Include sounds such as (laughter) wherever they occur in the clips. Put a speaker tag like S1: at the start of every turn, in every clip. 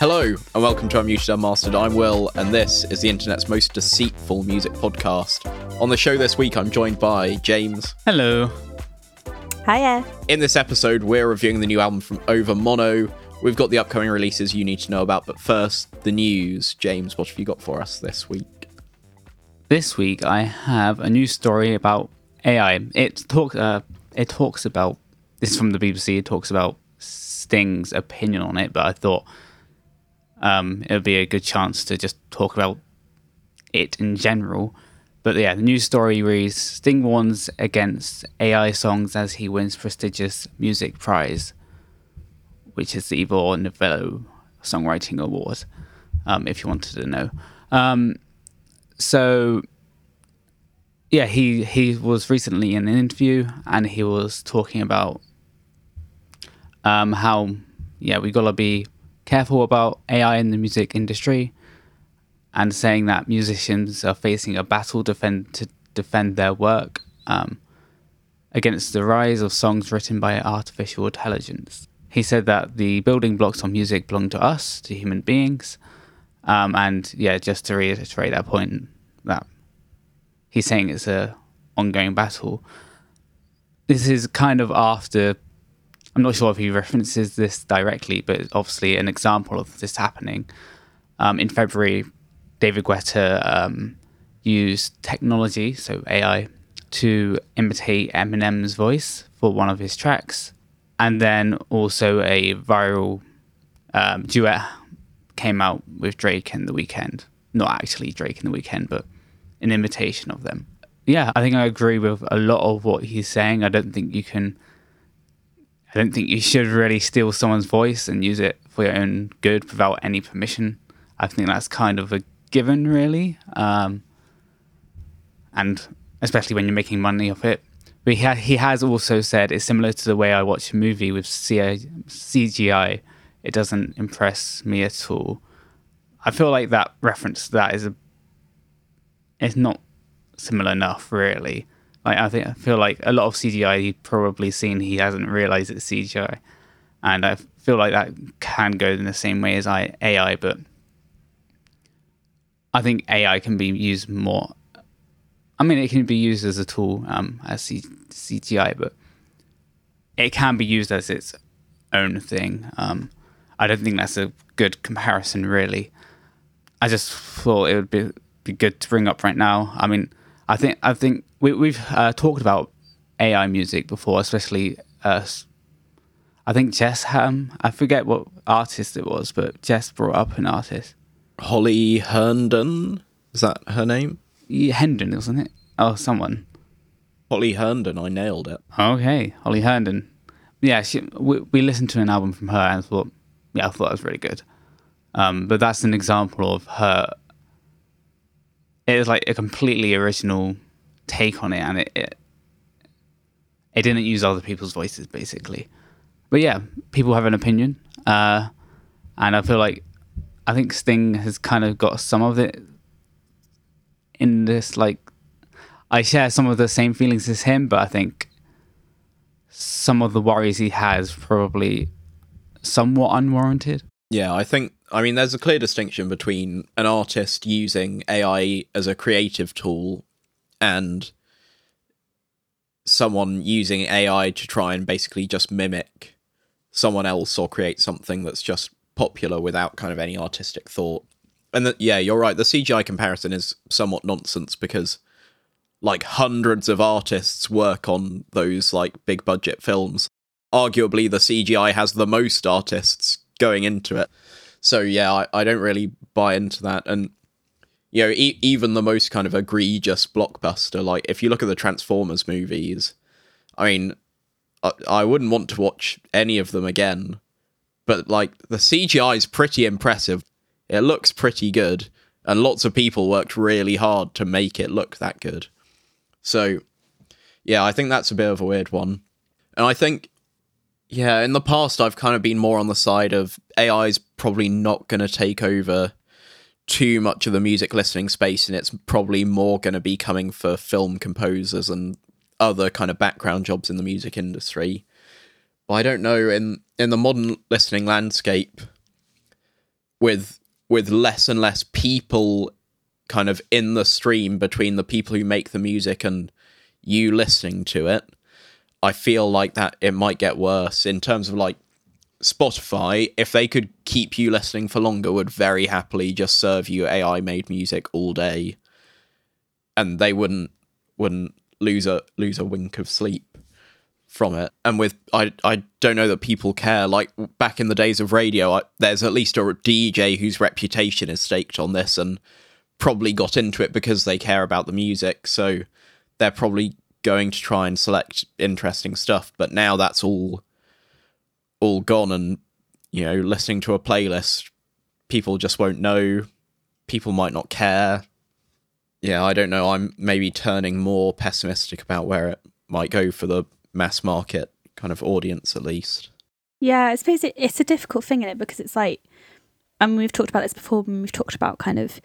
S1: Hello, and welcome to Unmuted Unmastered. I'm Will, and this is the internet's most deceitful music podcast. On the show this week, I'm joined by James.
S2: Hello.
S3: Hiya.
S1: In this episode, we're reviewing the new album from Overmono. We've got the upcoming releases you need to know about, but first, the news. James, what have you got for us this week?
S2: This week I have a new story about AI. It talks. Uh, it talks about. This is from the BBC. It talks about Sting's opinion on it, but I thought um, it would be a good chance to just talk about it in general. But yeah, the news story reads Sting warns against AI songs as he wins prestigious music prize, which is the Ivor Novello Songwriting Award, um, if you wanted to know. Um, so yeah, he he was recently in an interview and he was talking about um, how yeah we gotta be careful about AI in the music industry, and saying that musicians are facing a battle defend to defend their work um, against the rise of songs written by artificial intelligence. He said that the building blocks of music belong to us, to human beings, um, and yeah, just to reiterate that point, that he's saying it's a ongoing battle. This is kind of after. I'm not sure if he references this directly, but obviously an example of this happening. Um, in February, David Guetta um, used technology, so AI, to imitate Eminem's voice for one of his tracks, and then also a viral um, duet came out with Drake and The Weeknd. Not actually Drake and The Weeknd, but an imitation of them. Yeah, I think I agree with a lot of what he's saying. I don't think you can. I don't think you should really steal someone's voice and use it for your own good without any permission. I think that's kind of a given, really, um, and especially when you're making money off it. But he, ha- he has also said it's similar to the way I watch a movie with C- CGI. It doesn't impress me at all. I feel like that reference to that is a it's not similar enough, really. Like I think I feel like a lot of CGI he probably seen he hasn't realized it's CGI, and I feel like that can go in the same way as I, AI, but I think AI can be used more. I mean, it can be used as a tool um, as C- CGI, but it can be used as its own thing. Um, I don't think that's a good comparison, really. I just thought it would be be good to bring up right now. I mean, I think I think we, we've uh, talked about AI music before, especially uh, I think Jess Ham. I forget what artist it was, but Jess brought up an artist.
S1: Holly Herndon? Is that her name?
S2: Yeah, Hendon, wasn't it? Oh, someone.
S1: Holly Herndon, I nailed it.
S2: Okay, Holly Herndon. Yeah, she, we, we listened to an album from her and thought, yeah, I thought that was really good. Um, but that's an example of her it was like a completely original take on it, and it, it it didn't use other people's voices basically. But yeah, people have an opinion, uh, and I feel like I think Sting has kind of got some of it in this. Like, I share some of the same feelings as him, but I think some of the worries he has probably somewhat unwarranted.
S1: Yeah, I think I mean there's a clear distinction between an artist using AI as a creative tool and someone using AI to try and basically just mimic someone else or create something that's just popular without kind of any artistic thought. And that yeah, you're right, the CGI comparison is somewhat nonsense because like hundreds of artists work on those like big budget films. Arguably the CGI has the most artists going into it. So yeah, I, I don't really buy into that. And you know, e- even the most kind of egregious blockbuster, like if you look at the Transformers movies, I mean, I, I wouldn't want to watch any of them again. But like the CGI is pretty impressive. It looks pretty good, and lots of people worked really hard to make it look that good. So, Yeah, I think that's a bit of a weird one. And I think, yeah, in the past, I've kind of been more on the side of AI's probably not going to take over too much of the music listening space, and it's probably more going to be coming for film composers and other kind of background jobs in the music industry. But I don't know in in the modern listening landscape, with with less and less people kind of in the stream between the people who make the music and you listening to it, I feel like that it might get worse in terms of like Spotify, if they could keep you listening for longer, would very happily just serve you AI made music all day, and they wouldn't wouldn't lose a lose a wink of sleep from it. And with I I don't know that people care. Like back in the days of radio, I, there's at least a DJ whose reputation is staked on this, and probably got into it because they care about the music. So they're probably going to try and select interesting stuff. But now that's all all gone and you know listening to a playlist people just won't know people might not care yeah i don't know i'm maybe turning more pessimistic about where it might go for the mass market kind of audience at least
S3: Yeah, I suppose it, it's a difficult thing in it because it's like, and we've talked about this before when we've talked about kind of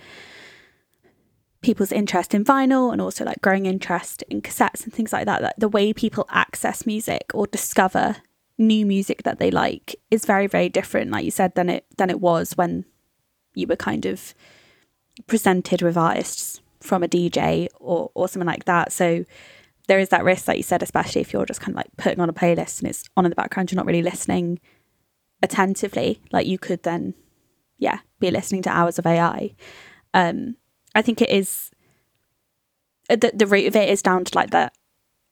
S3: people's interest in vinyl and also like growing interest in cassettes and things like that. That the way people access music or discover new music that they like is very, very different, like you said, than it than it was when you were kind of presented with artists from a DJ or or something like that. So there is that risk, like you said, especially if you're just kind of like putting on a playlist and it's on in the background, you're not really listening attentively. Like you could then, yeah, be listening to hours of AI. Um, I think it is uh, the the root of it is down to like that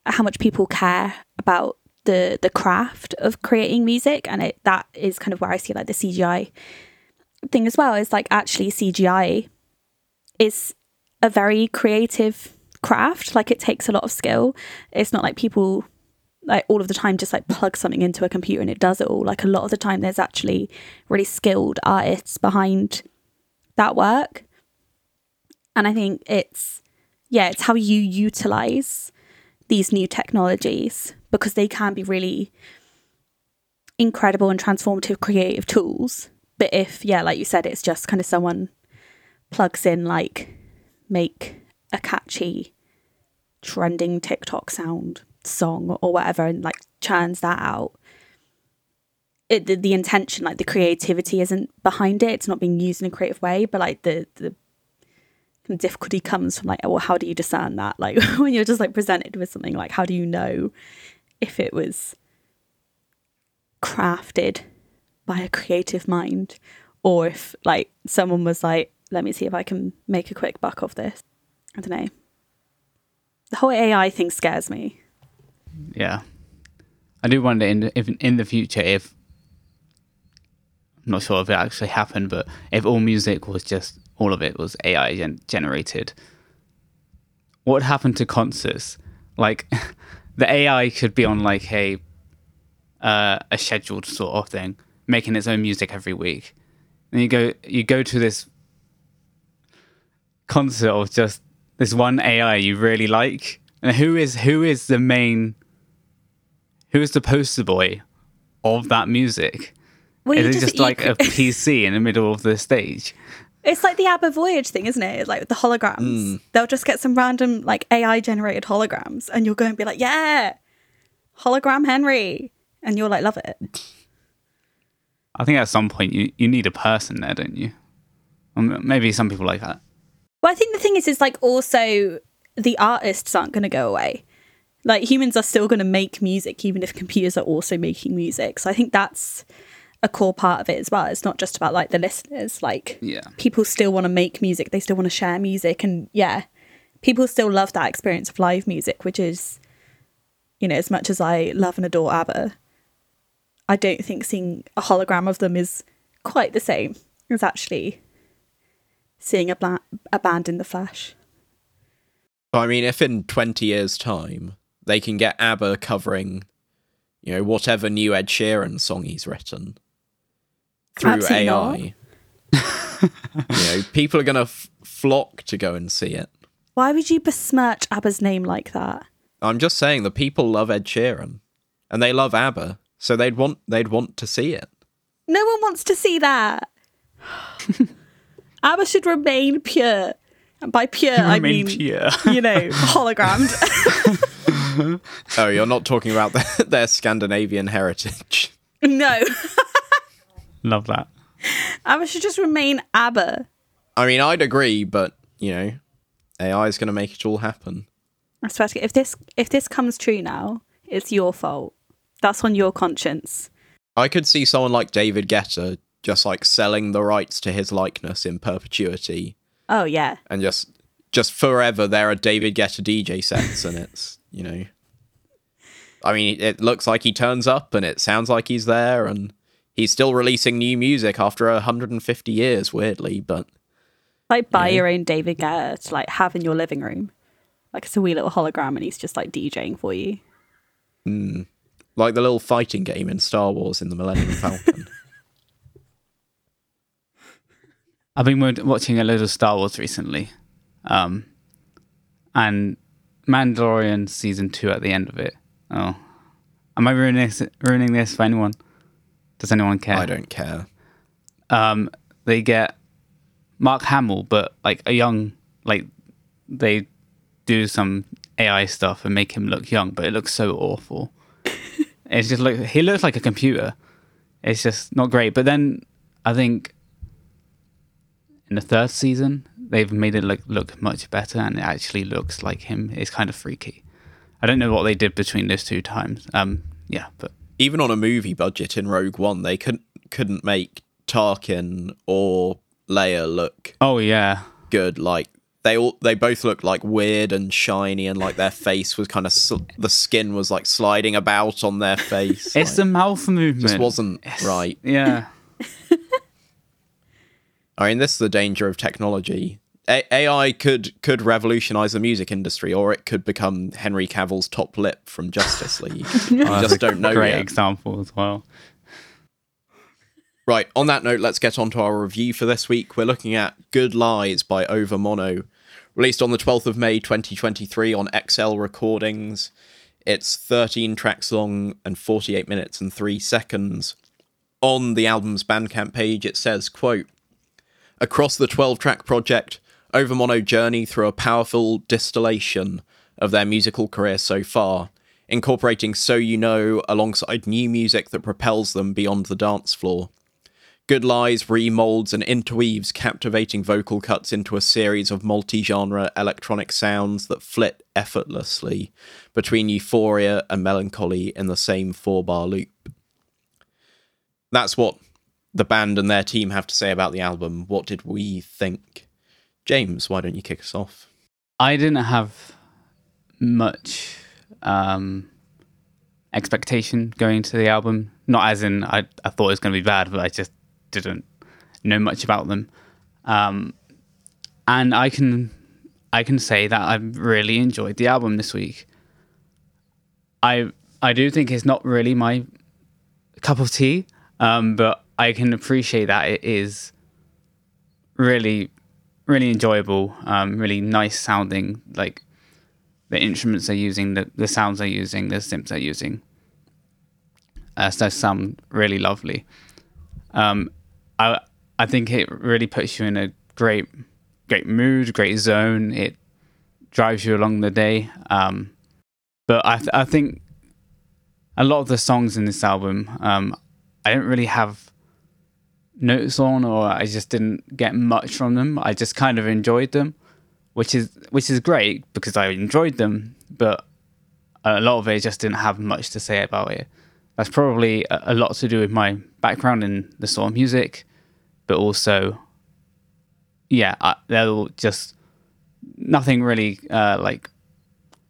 S3: how much people care about the the craft of creating music, and it that is kind of where I see like the CGI thing as well. Is like actually CGI is a very creative craft. Like it takes a lot of skill. It's not like people like all of the time just like plug something into a computer and it does it all. Like a lot of the time there's actually really skilled artists behind that work. And I think it's yeah, it's how you utilize these new technologies because they can be really incredible and transformative creative tools. But if yeah, like you said, it's just kind of someone plugs in like make a catchy trending TikTok sound song or whatever and like churns that out. It, the, the intention, like the creativity isn't behind it. It's not being used in a creative way, but like the the difficulty comes from like, well, how do you discern that? Like (laughs) when you're just like presented with something, like how do you know if it was crafted by a creative mind or if like someone was like, let me see if I can make a quick buck off this. I don't know. The whole AI thing scares me.
S2: Yeah, I do wonder in the, if in the future if I'm not sure if it actually happened, but if all music was just all of it was AI gen- generated, what would happen to concerts? Like (laughs) the AI could be on like a uh, a scheduled sort of thing, making its own music every week, and you go you go to this concert of just this one AI you really like, and who is who is the main who is the poster boy of that music?
S3: Well,
S2: is it just,
S3: you
S2: like
S3: could-
S2: a (laughs) PC in the middle of the stage?
S3: It's like the ABBA Voyage thing, isn't it? It's like the holograms. Hmm. They'll just get some random like AI generated holograms, and you'll go and be like, "Yeah, hologram Henry," and you'll like love it.
S2: I think at some point you, you need a person there, don't you? Maybe some people like that.
S3: But I think the thing is, is like also the artists aren't going to go away. Like humans are still going to make music, even if computers are also making music. So I think that's a core part of it as well. It's not just about like the listeners. Like
S2: Yeah.
S3: people still want to make music. They still want to share music, and yeah, people still love that experience of live music, which is, you know, as much as I love and adore ABBA, I don't think seeing a hologram of them is quite the same as actually seeing a, bla- a band in the flesh.
S1: I mean, if in 20 years' time they can get ABBA covering, you know, whatever new Ed Sheeran song he's written through
S3: Absolutely
S1: AI, (laughs) you know, people are going to f- flock to go and see it.
S3: Why would you besmirch ABBA's name like that?
S1: I'm just saying the people love Ed Sheeran, and they love ABBA, so they'd want they'd want to see it.
S3: No one wants to see that. (laughs) ABBA should remain pure. And by pure, I mean,
S2: pure.
S3: you know, hologrammed. (laughs)
S1: Oh, you're not talking about their, their Scandinavian heritage.
S3: no.
S2: Love that.
S3: ABBA should just remain ABBA.
S1: I mean, I'd agree, but you know, AI is going to make it all happen.
S3: I swear to God, if this if this comes true now, it's your fault. That's on your conscience.
S1: I could see someone like David Guetta just like selling the rights to his likeness in perpetuity,
S3: Oh yeah.
S1: and just just forever there are David Guetta DJ sets, and it's you know, I mean, it looks like he turns up, and it sounds like he's there, and he's still releasing new music after 150 years, weirdly, but
S3: Like buy
S1: Yeah.
S3: your own David Guetta to like have in your living room. Like it's a wee little hologram and he's just like DJing for you. Hmm.
S1: like the little fighting game in Star Wars in the Millennium Falcon. (laughs)
S2: I've been watching a load of Star Wars recently, um, and Mandalorian season two at the end of it. Oh, am I ruining this, ruining this for anyone? Does anyone care?
S1: I don't care.
S2: um, they get Mark Hamill, but like a young, like they do some AI stuff and make him look young, but it looks so awful. (laughs) it's just like he looks like a computer. It's just not great. But then I think in the third season they've made it look look much better, and it actually looks like him. It's kind of freaky. I don't know what they did between those two times. Um, yeah, but
S1: even on a movie budget in Rogue One, they couldn't couldn't make Tarkin or Leia look
S2: oh yeah,
S1: good. Like they all they both looked like weird and shiny, and like their face was kind of sl- the skin was like sliding about on their face.
S2: it's the mouth movement.
S1: just wasn't right.
S2: Yeah. (laughs)
S1: I mean, this is the danger of technology. A- AI could could revolutionize the music industry, or it could become Henry Cavill's top lip from Justice League. (laughs) you just don't know
S2: Great
S1: yet.
S2: example as well.
S1: Right, on that note, let's get on to our review for this week. We're looking at Good Lies by Overmono, released on the 12th of May 2023 on XL Recordings. It's 13 tracks long and 48 minutes and 3 seconds. On the album's Bandcamp page, it says, quote, Across the 12 track project, Overmono journey through a powerful distillation of their musical career so far, incorporating So U Kno alongside new music that propels them beyond the dance floor. Good Lies remolds and interweaves captivating vocal cuts into a series of multi genre electronic sounds that flit effortlessly between euphoria and melancholy in the same four bar loop. That's what the band and their team have to say about the album. What did we think? James, why don't you kick us off?
S2: I didn't have much um, expectation going into the album. Not as in I, I thought it was going to be bad, but I just didn't know much about them. Um, and I can I can say that I really enjoyed the album this week. I I do think it's not really my cup of tea, um, but I can appreciate that it is really really enjoyable, um, really nice sounding. Like the instruments they're using, the, the sounds they're using, the synths they're using. Uh, so sound really lovely. Um, I I think it really puts you in a great great mood, great zone. It drives you along the day. Um, but I th- I think a lot of the songs in this album, um, I don't really have notes on, or I just didn't get much from them. I just kind of enjoyed them, which is which is great because I enjoyed them. But a lot of it just didn't have much to say about it. That's probably a, lot to do with my background in the sort of music, but also, yeah, they'll just nothing really uh, like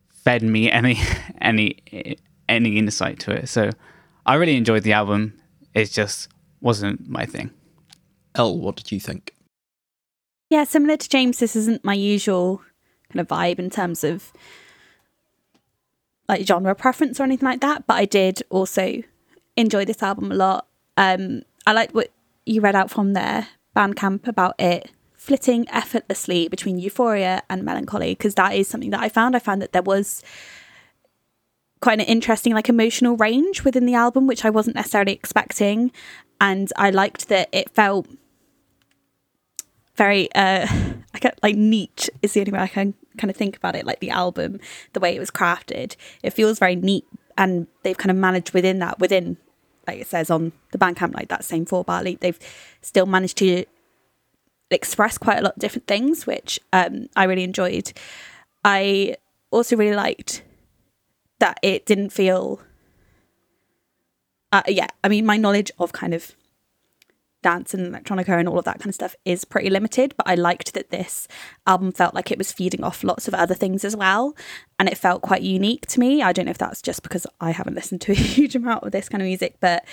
S2: fed me any (laughs) any any insight to it. So I really enjoyed the album. It's just wasn't my thing.
S1: Elle, what did you think?
S3: Yeah, similar to James, this isn't my usual kind of vibe in terms of like genre preference or anything like that. But I did also enjoy this album a lot. Um, I liked what you read out from their Bandcamp about it flitting effortlessly between euphoria and melancholy because that is something that I found. I found that there was quite an interesting like emotional range within the album, which I wasn't necessarily expecting, and I liked that it felt very uh I get like neat is the only way I can kind of think about it like the album the way it was crafted. It feels very neat and they've kind of managed within that within like it says on the Bandcamp like that same four bar lead they've still managed to express quite a lot of different things which um I really enjoyed. I also really liked that it didn't feel uh, yeah I mean my knowledge of kind of dance and electronica and all of that kind of stuff is pretty limited but i liked that this album felt like it was feeding off lots of other things as well and it felt quite unique to me. I don't know if that's just because i haven't listened to a (laughs) huge amount of this kind of music but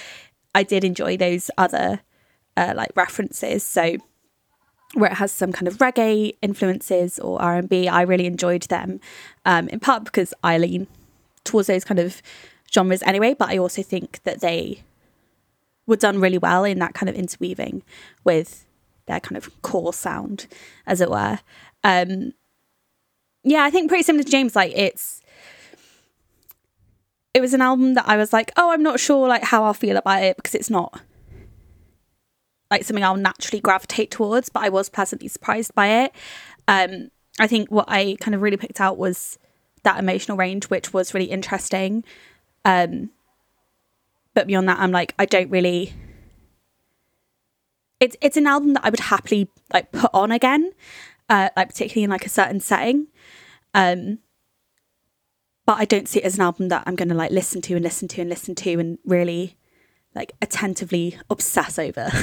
S3: i did enjoy those other uh, like references. So where it has some kind of reggae influences or r&b i really enjoyed them um, in part because i lean towards those kind of genres anyway but i also think that they were done really well in that kind of interweaving with their kind of core sound, as it were. Um, yeah, I think pretty similar to James. Like it's, it was an album that I was like, oh, I'm not sure like how I'll feel about it because it's not like something I'll naturally gravitate towards. But I was pleasantly surprised by it. Um, I think what I kind of really picked out was that emotional range, which was really interesting. Um, but beyond that i'm like i don't really it's it's an album that i would happily like put on again uh like particularly in like a certain setting. Um but i don't see it as an album that i'm going to like listen to and listen to and listen to and really like attentively obsess over. (laughs)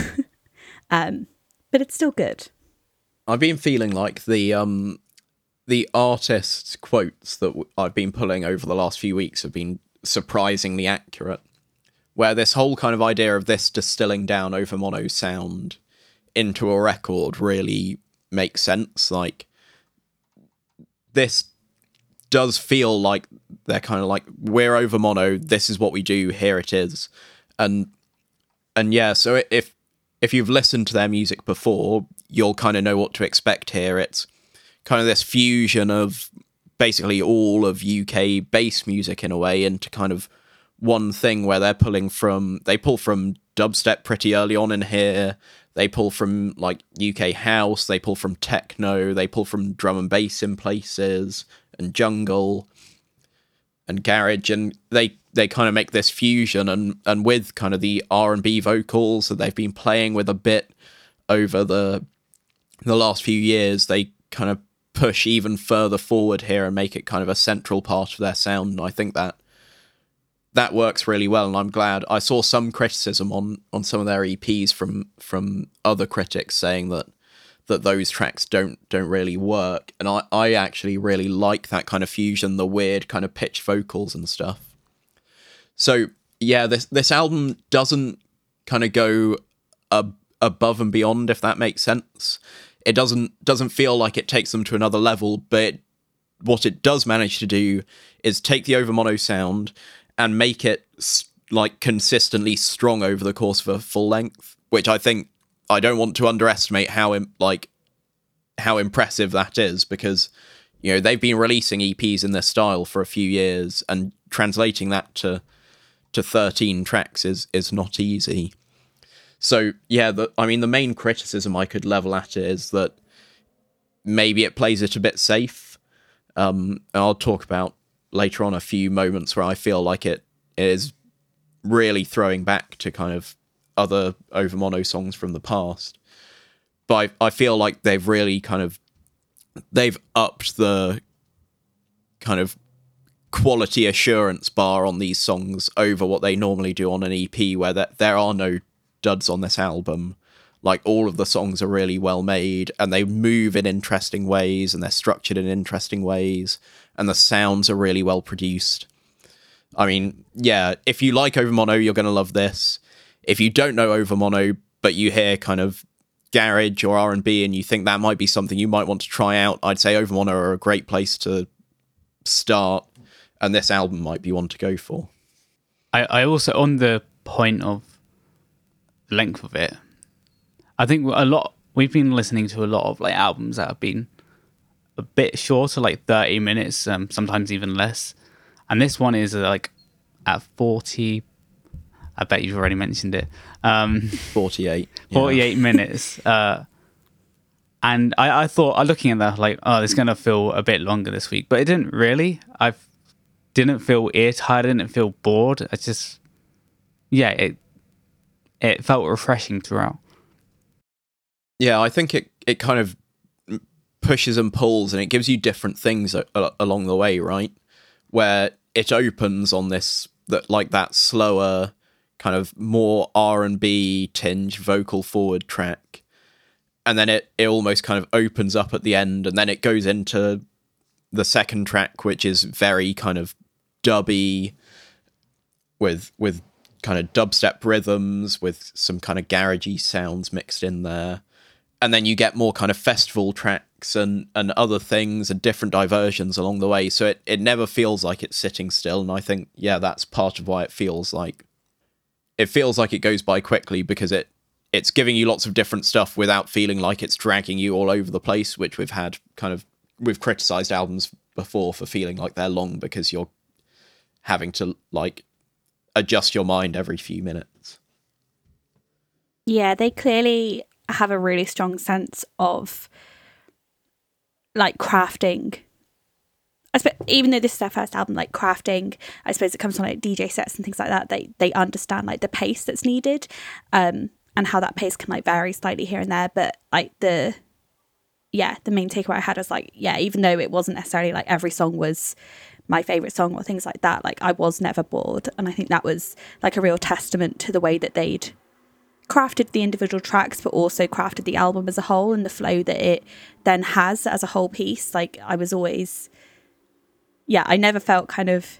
S3: Um but it's still good.
S1: I've been feeling like the um the artist quotes that i've been pulling over the last few weeks have been surprisingly accurate where this whole kind of idea of this distilling down Overmono sound into a record really makes sense. Like, this does feel like they're kind of like we're Overmono. This is what we do. Here it is, and and yeah. So if if you've listened to their music before, you'll kind of know what to expect here. It's kind of this fusion of basically all of UK bass music in a way into kind of one thing where they're pulling from they pull from dubstep pretty early on in here. They pull from like UK house, they pull from techno, they pull from drum and bass in places and jungle and garage. And they they kind of make this fusion and and with kind of the R&B vocals that they've been playing with a bit over the the last few years, they kind of push even further forward here and make it kind of a central part of their sound. And I think that that works really well, and I'm glad. I saw some criticism on on some of their EPs from from other critics saying that that those tracks don't don't really work, and I I actually really like that kind of fusion, the weird kind of pitch vocals and stuff. So yeah, this this album doesn't kind of go ab- above and beyond, if that makes sense. It doesn't doesn't feel like it takes them to another level, but what it does manage to do is take the Overmono sound and make it like consistently strong over the course of a full length, which I think I don't want to underestimate how like how impressive that is because you know they've been releasing EPs in this style for a few years and translating that to to 13 tracks is is not easy. So yeah, the, I mean the main criticism I could level at it is that maybe it plays it a bit safe. Um, I'll talk about later on a few moments where I feel like it is really throwing back to kind of other Overmono songs from the past. But I, I feel like they've really kind of they've upped the kind of quality assurance bar on these songs over what they normally do on an EP, where there, there are no duds on this album. Like all of the songs are really well made and they move in interesting ways and they're structured in interesting ways and the sounds are really well produced. I mean, yeah, if you like Overmono, you're going to love this. If you don't know Overmono, but you hear kind of garage or R&B and you think that might be something you might want to try out, I'd say Overmono are a great place to start and this album might be one to go for.
S2: I, I also on the point of length of it, I think a lot we've been listening to a lot of like albums that have been a bit shorter, like thirty minutes, um, sometimes even less. and this one is uh, like at 40 i bet you've already mentioned it um (laughs)
S1: 48. yeah.
S2: 48 minutes uh and I, I thought, looking at that, like, oh, it's going to feel a bit longer this week, but it didn't really. I didn't feel ear tired, I didn't feel bored. I just, yeah, it it felt refreshing throughout.
S1: Yeah, I think it it kind of pushes and pulls, and it gives you different things a- a- along the way, right? Where it opens on this that like that slower kind of more R and B tinge vocal forward track, and then it it almost kind of opens up at the end, and then it goes into the second track, which is very kind of dubby with with kind of dubstep rhythms with some kind of garagey sounds mixed in there. And then you get more kind of festival tracks and and other things and different diversions along the way. So it, it never feels like it's sitting still. And i think yeah that's part of why it feels like it feels like it goes by quickly because it it's giving you lots of different stuff without feeling like it's dragging you all over the place which we've had kind of we've criticized albums before for feeling like they're long because you're having to like adjust your mind every few minutes
S3: Yeah, they clearly have a really strong sense of like crafting. I suppose, even though this is their first album, like crafting, I suppose it comes from like DJ sets and things like that. They they understand like the pace that's needed, um, and how that pace can like vary slightly here and there. But like the, yeah, the main takeaway I had was like, yeah, even though it wasn't necessarily like every song was my favorite song or things like that, like I was never bored, and I think that was like a real testament to the way that they'd crafted the individual tracks but also crafted the album as a whole and the flow that it then has as a whole piece. Like i was always yeah i never felt kind of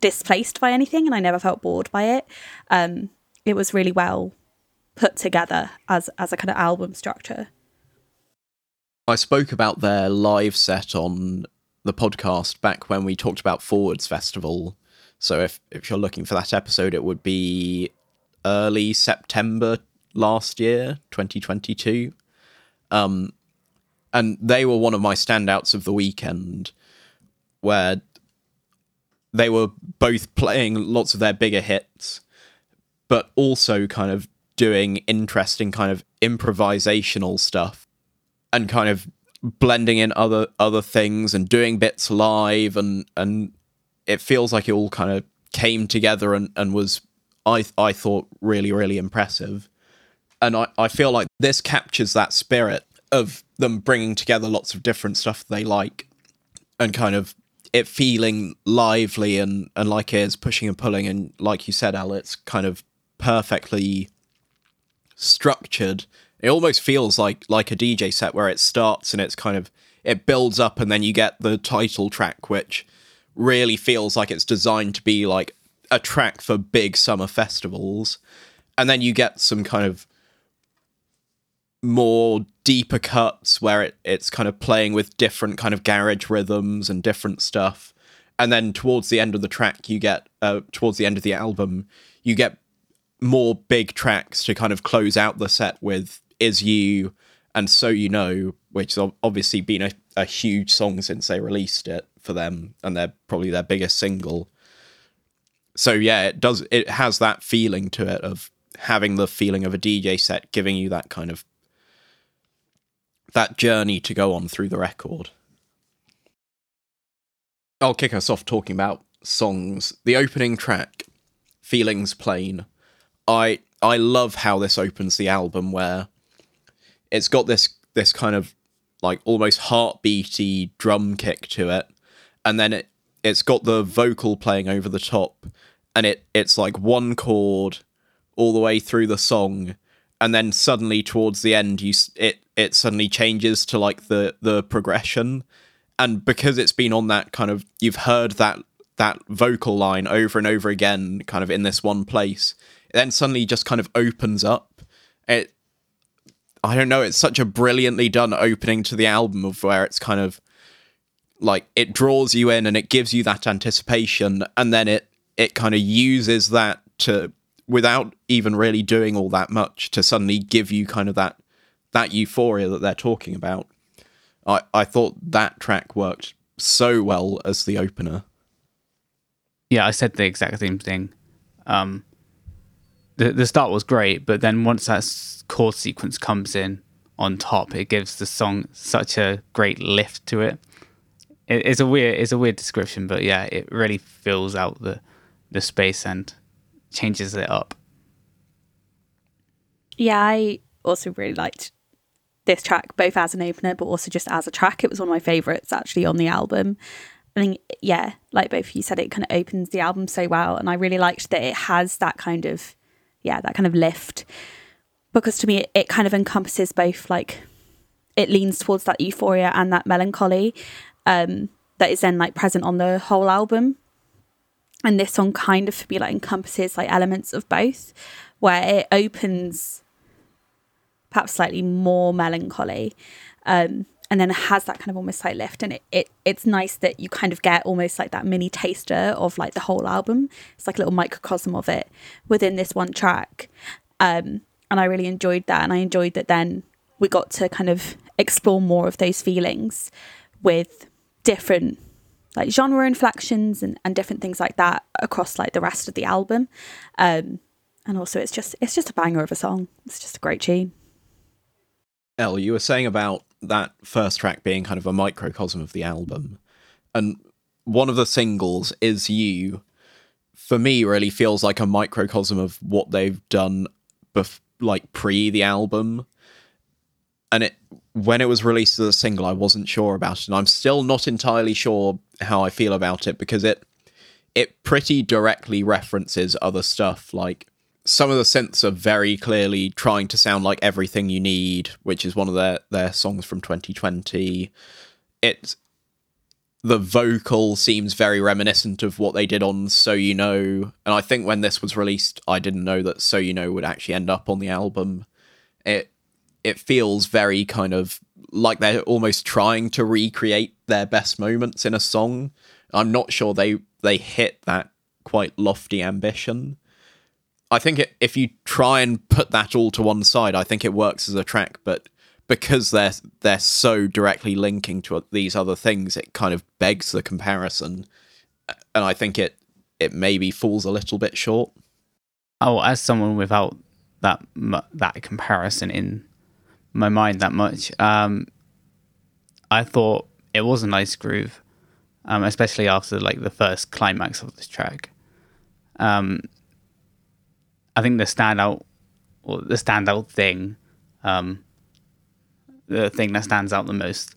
S3: displaced by anything and i never felt bored by it. Um it was really well put together as as a kind of album structure.
S1: I spoke about their live set on the podcast back when we talked about Forwards Festival. So if if you're looking for that episode, it would be early September last year, 2022. Um, and they were one of my standouts of the weekend, where they were both playing lots of their bigger hits, but also kind of doing interesting kind of improvisational stuff and kind of blending in other other things and doing bits live and and it feels like it all kind of came together and, and was I I thought really really impressive. And I, I feel like this captures that spirit of them bringing together lots of different stuff they like and kind of it feeling lively and and like it is pushing and pulling and like you said Al it's kind of perfectly structured it almost feels like like a DJ set where it starts and it's kind of it builds up and then you get the title track which really feels like it's designed to be like a track for big summer festivals. And then you get some kind of more deeper cuts where it, it's kind of playing with different kind of garage rhythms and different stuff. And then towards the end of the track you get uh, towards the end of the album you get more big tracks to kind of close out the set with is you and So U Kno which has obviously been a, a huge song since they released it for them and they're probably their biggest single. So yeah it does it has that feeling to it of having the feeling of a dj set giving you that kind of that journey to go on through the record. I'll kick us off talking about songs. The opening track feelings plain. I i love how this opens the album where it's got this this kind of like almost heartbeaty drum kick to it. And then it it's got the vocal playing over the top. And it it's like one chord all the way through the song. And then suddenly towards the end you it it suddenly changes to like the the progression. And because it's been on that kind of you've heard that that vocal line over and over again kind of in this one place it then suddenly just kind of opens up. It I don't know, it's such a brilliantly done opening to the album of where it's kind of like it draws you in and it gives you that anticipation and then it it kind of uses that to without even really doing all that much to suddenly give you kind of that that euphoria that they're talking about. I I thought that track worked so well as the opener.
S2: Yeah, I said the exact same thing. Um, the the start was great, but then once that chord sequence comes in on top, it gives the song such a great lift to it. it. It's a weird it's a weird description, but yeah, it really fills out the the space and changes it up.
S3: Yeah, I also really liked this track, both as an opener, but also just as a track. It was one of my favourites actually on the album. I think, yeah, like both of you said, it kind of opens the album so well. And I really liked that it has that kind of, yeah, that kind of lift. Because to me, it, it kind of encompasses both, like, it leans towards that euphoria and that melancholy um, that is then, like, present on the whole album. And this song kind of, for me, like, encompasses, like, elements of both, where it opens perhaps slightly more melancholy um, and then it has that kind of almost like lift and it, it it's nice that you kind of get almost like that mini taster of like the whole album. It's like a little microcosm of it within this one track. Um, and i really enjoyed that. And i enjoyed that then we got to kind of explore more of those feelings with different like genre inflections and, and different things like that across like the rest of the album. Um, and also it's just it's just a banger of a song. It's just a great tune.
S1: Elle, you were saying about that first track being kind of a microcosm of the album. And one of the singles is You. For me, really feels like a microcosm of what they've done, bef- like pre the album. And it, when it was released as a single, I wasn't sure about it, and I'm still not entirely sure how I feel about it because it, it pretty directly references other stuff. Like some of the synths are very clearly trying to sound like Everything U Need which is one of their their songs from 2020 it the vocal seems very reminiscent of what they did on So U Kno and i think when this was released i didn't know that So U Kno would actually end up on the album. It it feels very kind of like they're almost trying to recreate their best moments in a song. I'm not sure they they hit that quite lofty ambition I think it, if you try and put that all to one side, I think it works as a track. But because they're they're so directly linking to these other things, it kind of begs the comparison, and I think it it maybe falls a little bit short.
S2: Oh, as someone without that that comparison in my mind that much, um, I thought it was a nice groove, um, especially after like the first climax of this track. Um, I think the standout, or the standout thing, um, the thing that stands out the most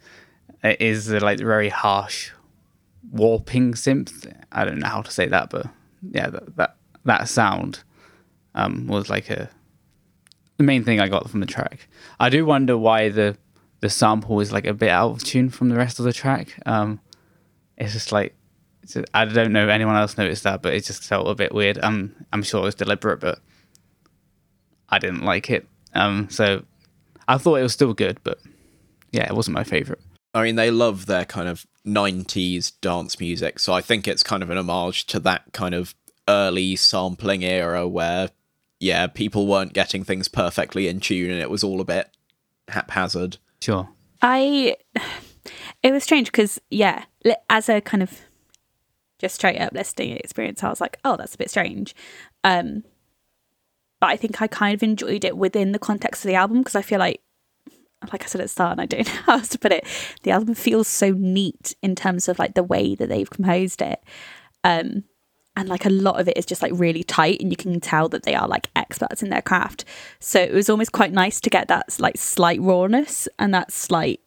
S2: is the like very harsh warping synth. I don't know how to say that, but yeah, that that, that sound um, was like a the main thing I got from the track. I do wonder why the the sample is like a bit out of tune from the rest of the track. Um, it's just like it's I don't know if anyone else noticed that, but it just felt a bit weird. I'm I'm sure it was deliberate, but I didn't like it. Um, so I thought it was still good, but yeah, it wasn't my favorite.
S1: I mean, they love their kind of 90s dance music, so I think it's kind of an homage to that kind of early sampling era where, yeah, people weren't getting things perfectly in tune and it was all a bit haphazard.
S2: Sure.
S3: I. It was strange because, yeah, as a kind of just straight up listening experience, I was like, oh, that's a bit strange. Um, but I think I kind of enjoyed it within the context of the album because I feel like, like I said at the start, and I don't (laughs) know how else to put it, the album feels so neat in terms of like the way that they've composed it. Um, and like a lot of it is just like really tight and you can tell that they are like experts in their craft so it was almost quite nice to get that like slight rawness and that slight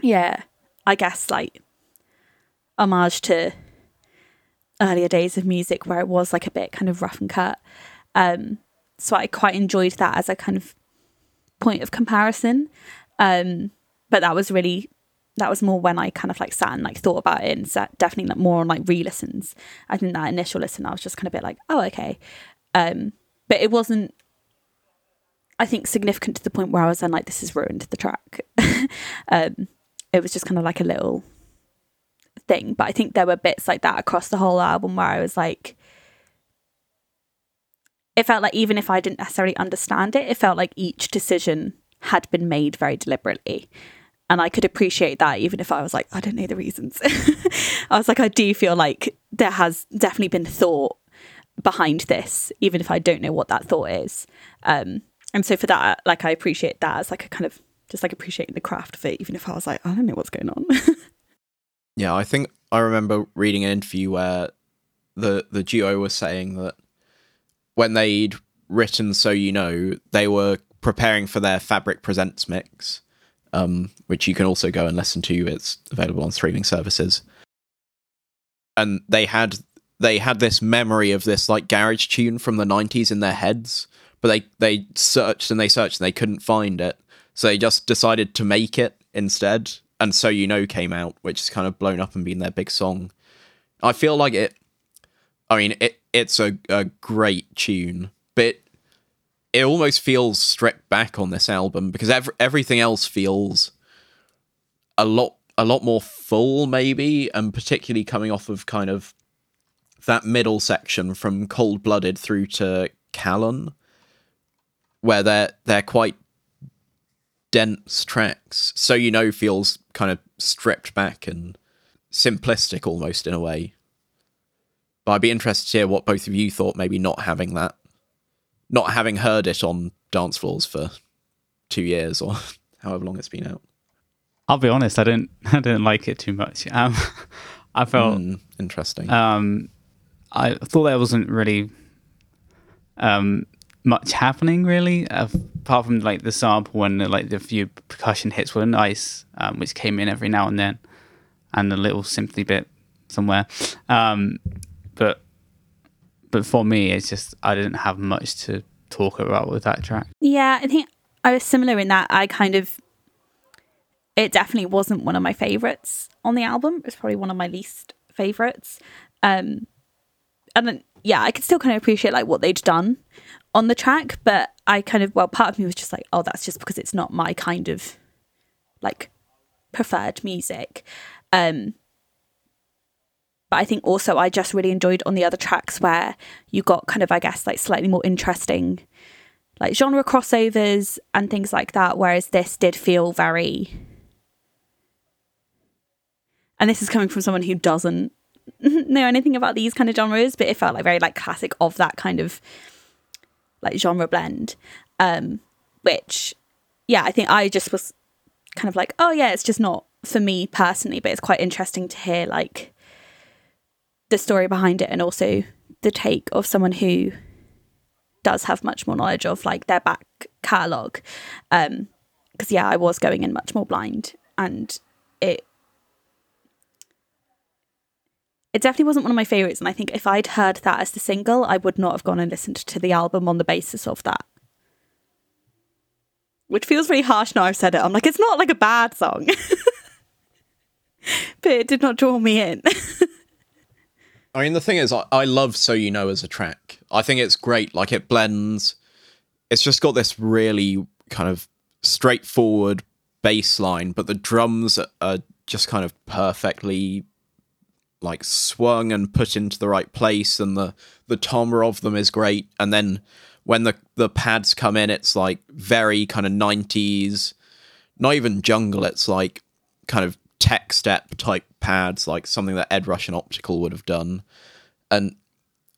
S3: yeah i guess like homage to earlier days of music where it was like a bit kind of rough and cut um so i quite enjoyed that as a kind of point of comparison um but that was really that was more when I kind of like sat and like thought about it and sat definitely like more on like re-listens. I think that initial listen I was just kind of a bit like, oh okay. Um but it wasn't I think significant to the point where I was then like this has ruined the track. (laughs) um it was just kind of like a little thing. But I think there were bits like that across the whole album where I was like it felt like even if I didn't necessarily understand it, it felt like each decision had been made very deliberately and I could appreciate that even if I was like, I don't know the reasons. (laughs) I was like, I do feel like there has definitely been thought behind this, even if I don't know what that thought is. Um, and so for that, like I appreciate that as like a kind of just like appreciating the craft of it, even if I was like, I don't know what's going on. (laughs)
S1: Yeah, I think I remember reading an interview where the the duo was saying that when they'd written "So U Kno," they were preparing for their Fabric Presents mix, um, which you can also go and listen to. It's available on streaming services, and they had they had this memory of this like garage tune from the '90s in their heads, but they they searched and they searched and they couldn't find it, so they just decided to make it instead. And So U Kno came out which has kind of blown up and been their big song. I feel like it i mean it it's a, a great tune but it, almost feels stripped back on this album because ev- everything else feels a lot a lot more full maybe and particularly coming off of kind of that middle section from cold blooded through to Calon where they're they're quite dense tracks. So U Kno feels kind of stripped back and simplistic almost in a way. But I'd be interested to hear what both of you thought, maybe not having that, not having heard it on dance floors for two years or (laughs) however long it's been out.
S2: I'll be honest, I didn't (laughs) I didn't like it too much. (laughs) Um, I felt
S1: Mm, interesting.
S2: um, I thought there wasn't really um, much happening really, uh, apart from like the sample and like the few percussion hits were nice, um, which came in every now and then, and a little sympathy bit somewhere. Um, but but for me, it's just I didn't have much to talk about with that track.
S3: Yeah, I think I was similar in that I kind of it definitely wasn't one of my favorites on the album. It was probably one of my least favorites. Um and then yeah, I could still kind of appreciate like what they'd done on the track, but I kind of well, part of me was just like, oh, that's just because it's not my kind of like preferred music. Um but I think also I just really enjoyed on the other tracks where you got kind of I guess like slightly more interesting like genre crossovers and things like that whereas this did feel very and this is coming from someone who doesn't (laughs) know anything about these kind of genres but it felt like very like classic of that kind of like genre blend. Um which yeah i think i just was kind of like oh yeah it's just not for me personally but it's quite interesting to hear like the story behind it and also the take of someone who does have much more knowledge of like their back catalogue. Um because yeah i was going in much more blind and it it definitely wasn't one of my favorites. And i think if i'd heard that as the single i would not have gone and listened to the album on the basis of that. Which feels really harsh now i've said it. I'm like it's not like a bad song. (laughs) But it did not draw me in (laughs)
S1: I mean, the thing is, I, I love So U Kno as a track. I think it's great. Like, it blends. It's just got this really kind of straightforward bass line, but the drums are just kind of perfectly like swung and put into the right place, and the the timbre of them is great. And then when the the pads come in, it's like very kind of nineties, not even jungle. It's like kind of tech step type pads, like something that Ed Rush and Optical would have done, and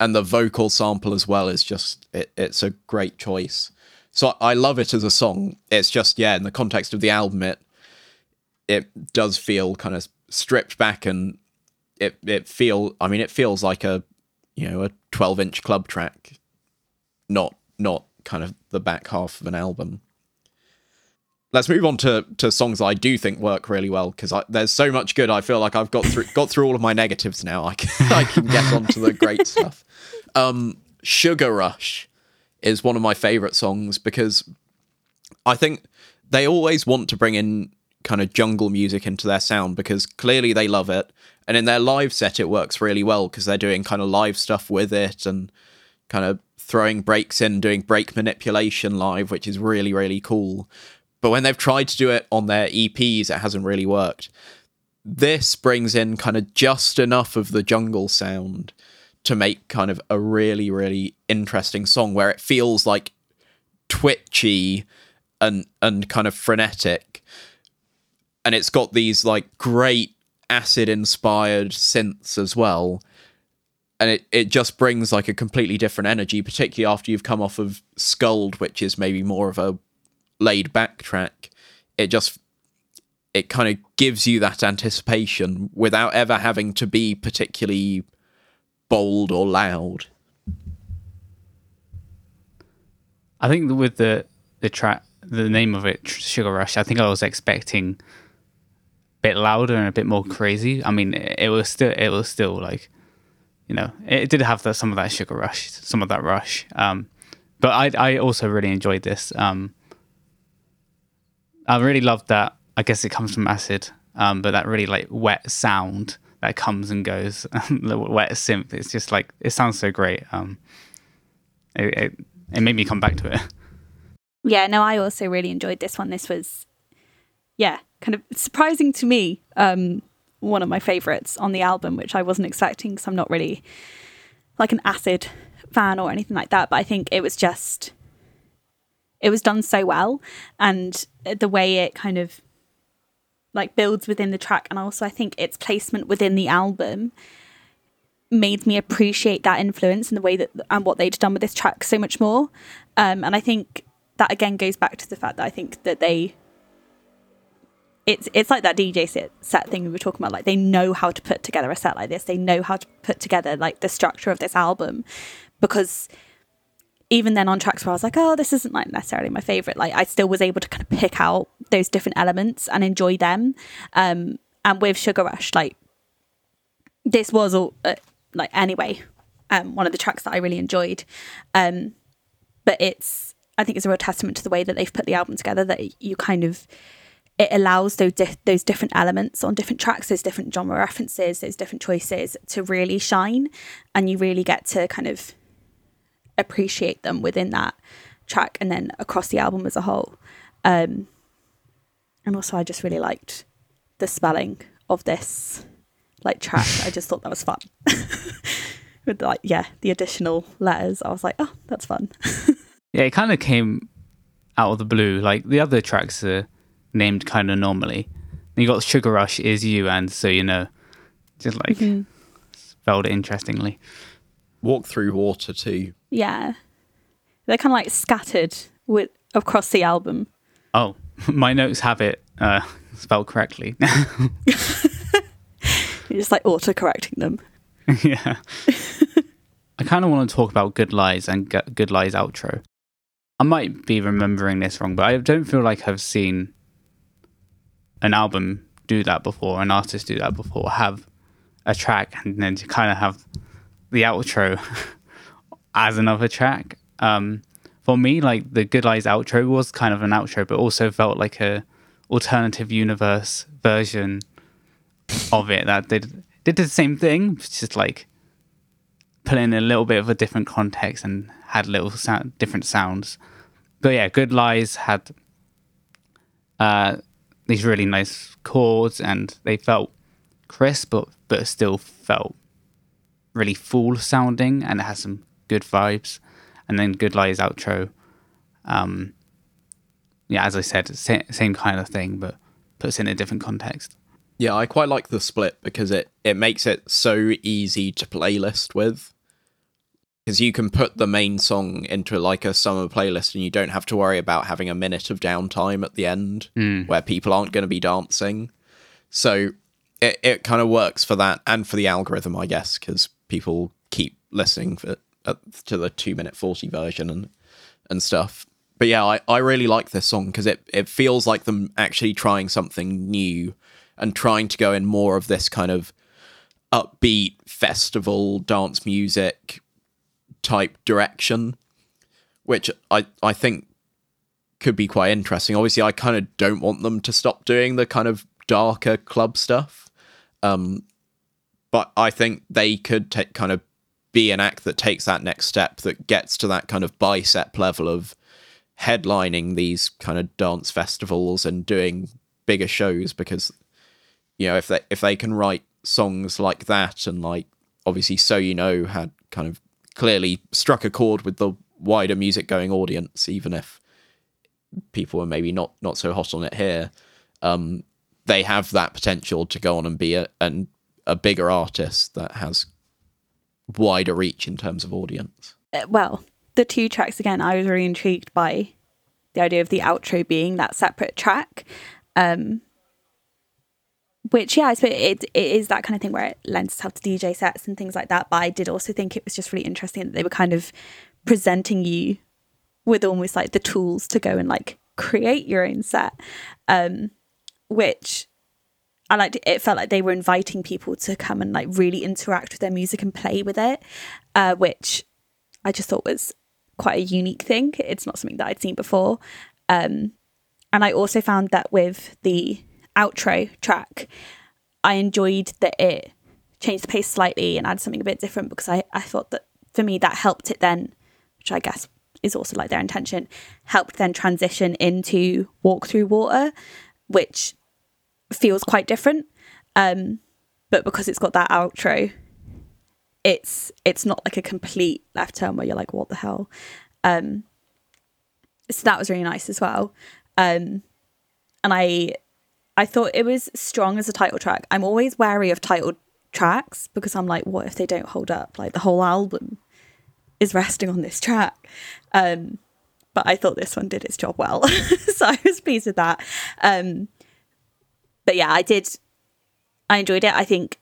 S1: and the vocal sample as well is just it, it's a great choice. So I love it as a song. It's just yeah, in the context of the album, it it does feel kind of stripped back and it it feel I mean it feels like a you know a 12 inch club track, not not kind of the back half of an album let's move on to to songs I do think work really well because there's so much good. I feel like I've got through got through all of my negatives now. I can (laughs) I can get on to the great stuff. Um, Sugar Rush is one of my favorite songs because I think they always want to bring in kind of jungle music into their sound because clearly they love it and in their live set it works really well because they're doing kind of live stuff with it and kind of throwing breaks in doing break manipulation live which is really really cool but when they've tried to do it on their EPs, it hasn't really worked. This brings in kind of just enough of the jungle sound to make kind of a really, really interesting song where it feels like twitchy and and kind of frenetic, and it's got these like great acid inspired synths as well and it, it just brings like a completely different energy particularly after you've come off of Skuld which is maybe more of a laid back track it just it kind of gives you that anticipation without ever having to be particularly bold or loud
S2: I think with the the track, the name of it, Sugar Rush. I think I was expecting a bit louder and a bit more crazy. I mean, it, it was still it was still like, you know, it did have the, some of that sugar rush, some of that rush. Um, but I I also really enjoyed this. Um, I really loved that. I guess it comes from acid, um, but that really like wet sound that comes and goes, (laughs) the wet synth. It's just like it sounds so great. Um, it, it it made me come back to it.
S3: Yeah, no, I also really enjoyed this one. This was, yeah, kind of surprising to me. Um, one of my favorites on the album, which I wasn't expecting because I'm not really like an acid fan or anything like that. But I think it was just, it was done so well, and the way it kind of like builds within the track, and also I think its placement within the album made me appreciate that influence and the way that and what they'd done with this track so much more. Um, and I think that again goes back to the fact that I think that they it's it's like that DJ set, set thing we were talking about. Like they know how to put together a set like this. They know how to put together like the structure of this album because even then on tracks where I was like, oh, this isn't like necessarily my favorite, like I still was able to kind of pick out those different elements and enjoy them. Um, and with Sugar Rush, like this was all uh, like anyway, um, one of the tracks that I really enjoyed. Um, but it's I think it's a real testament to the way that they've put the album together that you kind of it allows those di- those different elements on different tracks, those different genre references, those different choices to really shine, and you really get to kind of appreciate them within that track and then across the album as a whole. Um, and also, I just really liked the spelling of this like track. I just thought that was fun. (laughs) With like yeah, the additional letters, I was like, oh, that's fun. (laughs)
S2: yeah, it kind of came out of the blue. Like the other tracks are named kind of normally. you got Sugar Rush is you, and so you know, just like mm-hmm. spelled it interestingly.
S1: Walk Thru Water too.
S3: Yeah, they're kind of like scattered with across the album.
S2: Oh, (laughs) my notes have it uh, (laughs) spelled correctly. (laughs)
S3: You're just like auto correcting them.
S2: yeah. I kind of want to talk about Good Lies and Good Lies outro. I might be remembering this wrong, but I don't feel like I've seen an album do that before, an artist do that before, have a track and then to kind of have the outro (laughs) as another track. Um, for me, like the Good Lies outro was kind of an outro, but also felt like a alternative universe version of it that did did the same thing, just like put in a little bit of a different context and had little sound, different sounds. But yeah, Good Lies had uh, these really nice chords, and they felt crisp, but but still felt really full sounding, and it has some good vibes. And then Good Lies outro, um, yeah, as I said, same, same kind of thing, but puts in a different context.
S1: Yeah, I quite like the split because it it makes it so easy to playlist with. Because you can put the main song into like a summer playlist and you don't have to worry about having a minute of downtime at the end
S2: mm.
S1: where people aren't going to be dancing. So it, it kind of works for that and for the algorithm, I guess, because people keep listening for, uh, to the two minute 40 version and, and stuff. But yeah, I, I really like this song because it, it feels like them actually trying something new and trying to go in more of this kind of upbeat festival dance music type direction, which I I think could be quite interesting. Obviously, I kind of don't want them to stop doing the kind of darker club stuff, um, but I think they could take kind of be an act that takes that next step that gets to that kind of bicep level of headlining these kind of dance festivals and doing bigger shows because you know if they if they can write songs like that and like obviously So U Kno had kind of clearly struck a chord with the wider music going audience even if people were maybe not not so hot on it here um they have that potential to go on and be a an, a bigger artist that has wider reach in terms of audience.
S3: Uh, well, the two tracks again, I was really intrigued by the idea of the outro being that separate track. Um, which yeah, I suppose it, it is that kind of thing where it lends itself to DJ sets and things like that. But I did also think it was just really interesting that they were kind of presenting you with almost like the tools to go and like create your own set. Um, which I liked it it felt like they were inviting people to come and like really interact with their music and play with it, uh, which I just thought was quite a unique thing. It's not something that I'd seen before. Um, and I also found that with the outro track, I enjoyed that it changed the pace slightly and added something a bit different because I, I thought that for me that helped it then, which I guess is also like their intention, helped then transition into Walk Thru Water, which feels quite different. Um, but because it's got that outro, it's it's not like a complete left turn where you're like, what the hell? Um, so that was really nice as well. Um, and I I thought it was strong as a title track. I'm always wary of title tracks because I'm like, what if they don't hold up? Like the whole album is resting on this track. Um, but I thought this one did its job well, (laughs) so I was pleased with that. Um, but yeah, I did. I enjoyed it. I think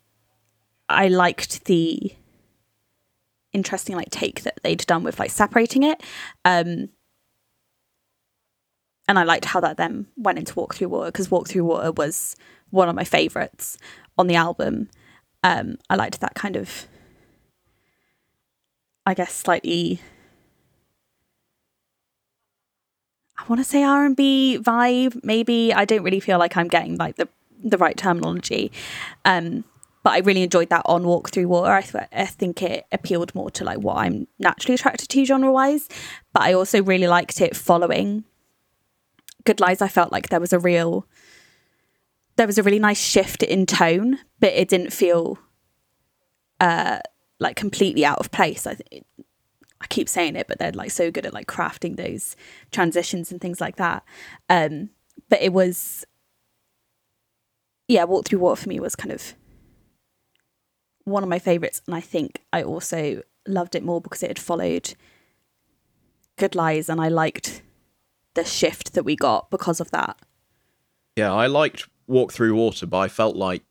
S3: I liked the interesting like take that they'd done with like separating it. Um, and I liked how that then went into Walk Thru Water because Walk Thru Water was one of my favorites on the album. Um, I liked that kind of, I guess, slightly. I want to say R and B vibe. Maybe I don't really feel like I'm getting like the the right terminology. Um, but I really enjoyed that on Walk Thru Water. I, th- I think it appealed more to like what I'm naturally attracted to genre wise. But I also really liked it following Good Lies, I felt like there was a real there was a really nice shift in tone, but it didn't feel uh like completely out of place. I th- I keep saying it, but they're like so good at like crafting those transitions and things like that. Um, but it was, yeah, Walk Thru Water for me was kind of one of my favorites, and I think I also loved it more because it had followed Good Lies, and I liked the shift that we got because of that.
S1: Yeah, I liked Walk Thru Water, but I felt like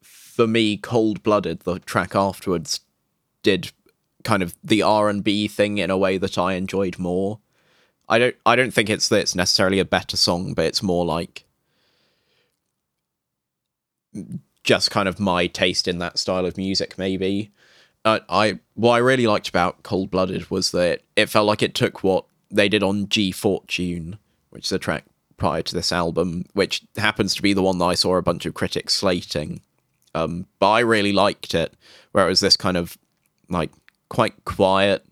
S1: for me, Cold Blooded, the track afterwards, did kind of the R and B thing in a way that I enjoyed more. I don't I don't think it's that it's necessarily a better song, but it's more like just kind of my taste in that style of music, maybe. Uh, I what I really liked about Cold Blooded was that it felt like it took what they did on G Fortune, which is a track prior to this album, which happens to be the one that I saw a bunch of critics slating. Um, but I really liked it, where it was this kind of like quite quiet,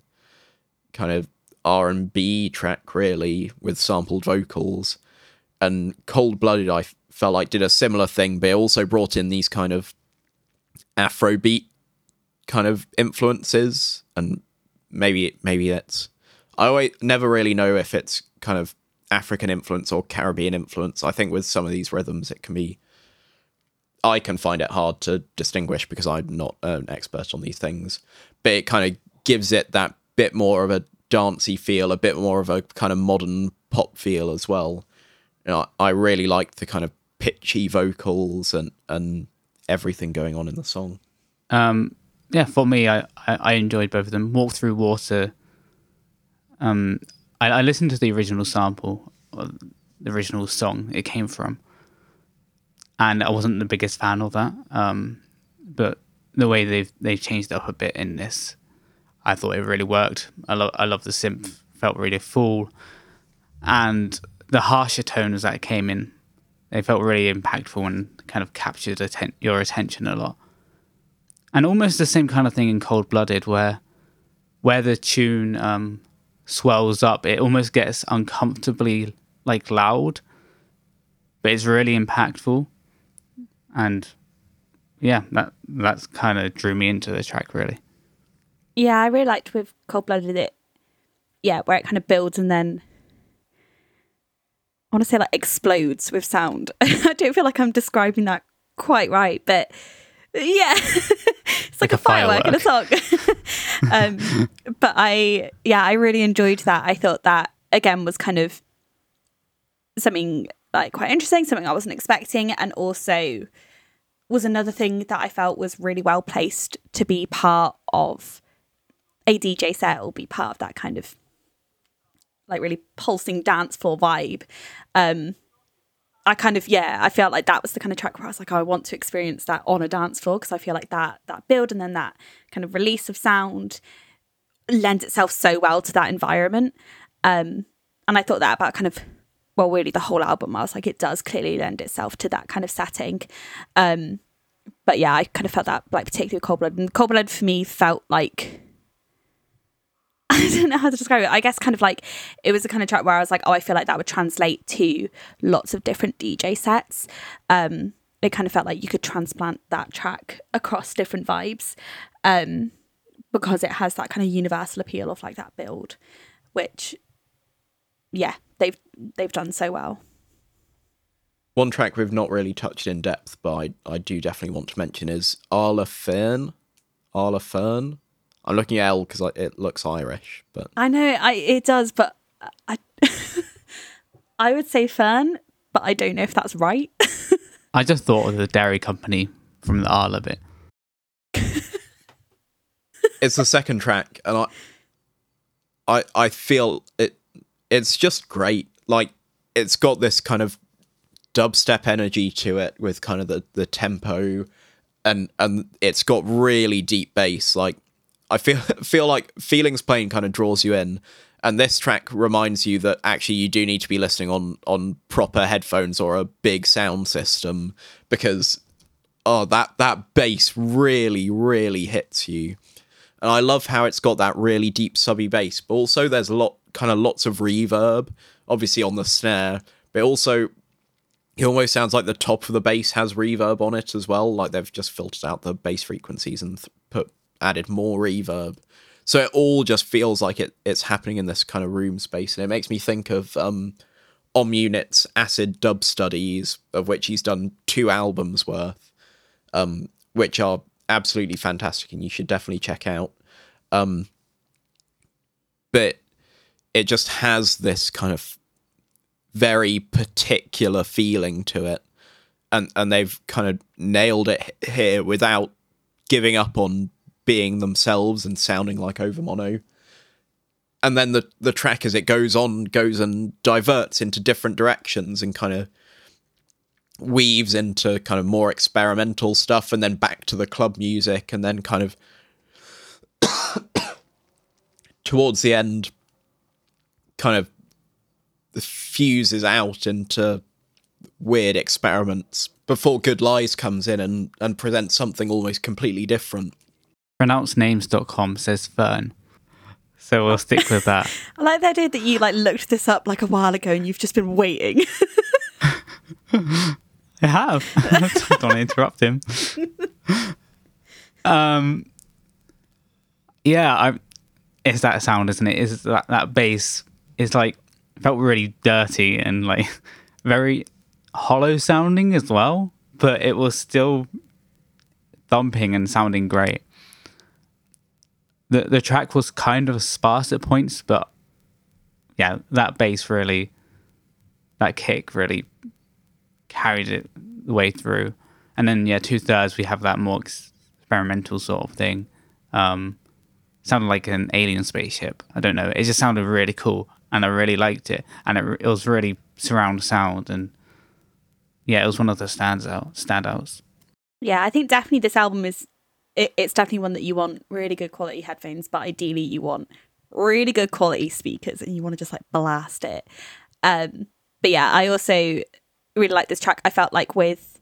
S1: kind of R and B track, really, with sampled vocals. And Cold Blooded, I felt like did a similar thing, but it also brought in these kind of Afrobeat kind of influences, and maybe maybe it's I always, never really know if it's kind of African influence or Caribbean influence. I think with some of these rhythms, it can be. I can find it hard to distinguish because I'm not an expert on these things, but it kind of gives it that bit more of a dancey feel, a bit more of a kind of modern pop feel as well. You know, I really liked the kind of pitchy vocals and and everything going on in the song.
S2: Um, yeah, for me, I, I, I enjoyed both of them. Walk Thru Water um, I, I listened to the original sample, the original song it came from, and I wasn't the biggest fan of that. Um, but the way they've they've changed up a bit in this, I thought it really worked. I love I love the synth, felt really full, and the harsher tones that came in, they felt really impactful and kind of captured atten- your attention a lot. And almost the same kind of thing in Cold Blooded, where where the tune um, swells up, it almost gets uncomfortably like loud, but it's really impactful. And yeah, that that's kind of drew me into the track really.
S3: Yeah, I really liked with Cold Blooded it. Yeah, where it kind of builds and then I want to say like explodes with sound. (laughs) I don't feel like I'm describing that quite right, but yeah, (laughs) it's like,
S2: Like
S3: a,
S2: a
S3: firework in a song. (laughs) um, but I, yeah, I really enjoyed that. I thought that again was kind of something like quite interesting, something I wasn't expecting, and also was another thing that I felt was really well placed to be part of a DJ set or be part of that kind of like really pulsing dance floor vibe. Um, I kind of yeah, I felt like that was the kind of track where I was like, oh, I want to experience that on a dance floor because I feel like that that build and then that kind of release of sound lends itself so well to that environment. Um, and I thought that about kind of well, really the whole album. I was like, it does clearly lend itself to that kind of setting. Um, but yeah, I kind of felt that like particularly Cold Blood. And Cold Blood for me felt like (laughs) I don't know how to describe it. I guess kind of like it was the kind of track where I was like, oh, I feel like that would translate to lots of different DJ sets. Um, it kind of felt like you could transplant that track across different vibes um, because it has that kind of universal appeal of like that build, which, yeah, they've they've done so well.
S1: One track we've not really touched in depth, but I, I do definitely want to mention is Arla Fearn. Arla Fearn. I'm looking at L because it looks Irish, but
S3: I know I it does, but I (laughs) I would say Fern, but I don't know if that's right. (laughs)
S2: I just thought of the dairy company from the Arla bit.
S1: it's the second track, and I, I, I feel it. It's just great. Like it's got this kind of dubstep energy to it, with kind of the the tempo, and and it's got really deep bass. Like I feel (laughs) feel like Feelings Plain kind of draws you in. And this track reminds you that actually you do need to be listening on on proper headphones or a big sound system because oh that that bass really really hits you and i love how it's got that really deep subby bass but also there's a lot kind of lots of reverb obviously on the snare but also it almost sounds like the top of the bass has reverb on it as well like they've just filtered out the bass frequencies and th- put added more reverb so it all just feels like it it's happening in this kind of room space and it makes me think of um Unit's acid dub studies of which he's done two albums worth um, which are absolutely fantastic and you should definitely check out. Um, but it just has this kind of very particular feeling to it, and and they've kind of nailed it here without giving up on being themselves and sounding like Overmono. And then the the track as it goes on goes and diverts into different directions and kind of weaves into kind of more experimental stuff and then back to the club music and then kind of (coughs) towards the end kind of fuses out into weird experiments before good lies comes in and and presents something almost completely different
S2: Pronouncenames.com says Fern. So we'll stick with that. (laughs)
S3: I like the idea that you like looked this up like a while ago and you've just been waiting. (laughs)
S2: I have. (laughs) Don't want to interrupt him. um, yeah, I. It's that sound, isn't it? Is that that bass is like felt really dirty and like (laughs) very hollow sounding as well, but it was still thumping and sounding great. The the track was kind of sparse at points, but yeah, that bass really, that kick really carried it the way through. And then yeah, two thirds we have that more experimental sort of thing. Um, sounded like an alien spaceship. I don't know. It just sounded really cool, and I really liked it. And it, it was really surround sound, and yeah, it was one of the stands out standouts.
S3: yeah, I think definitely this album is it, it's definitely one that you want really good quality headphones, but ideally you want really good quality speakers and you want to just like blast it. Um, but yeah, I also really like this track. I felt like with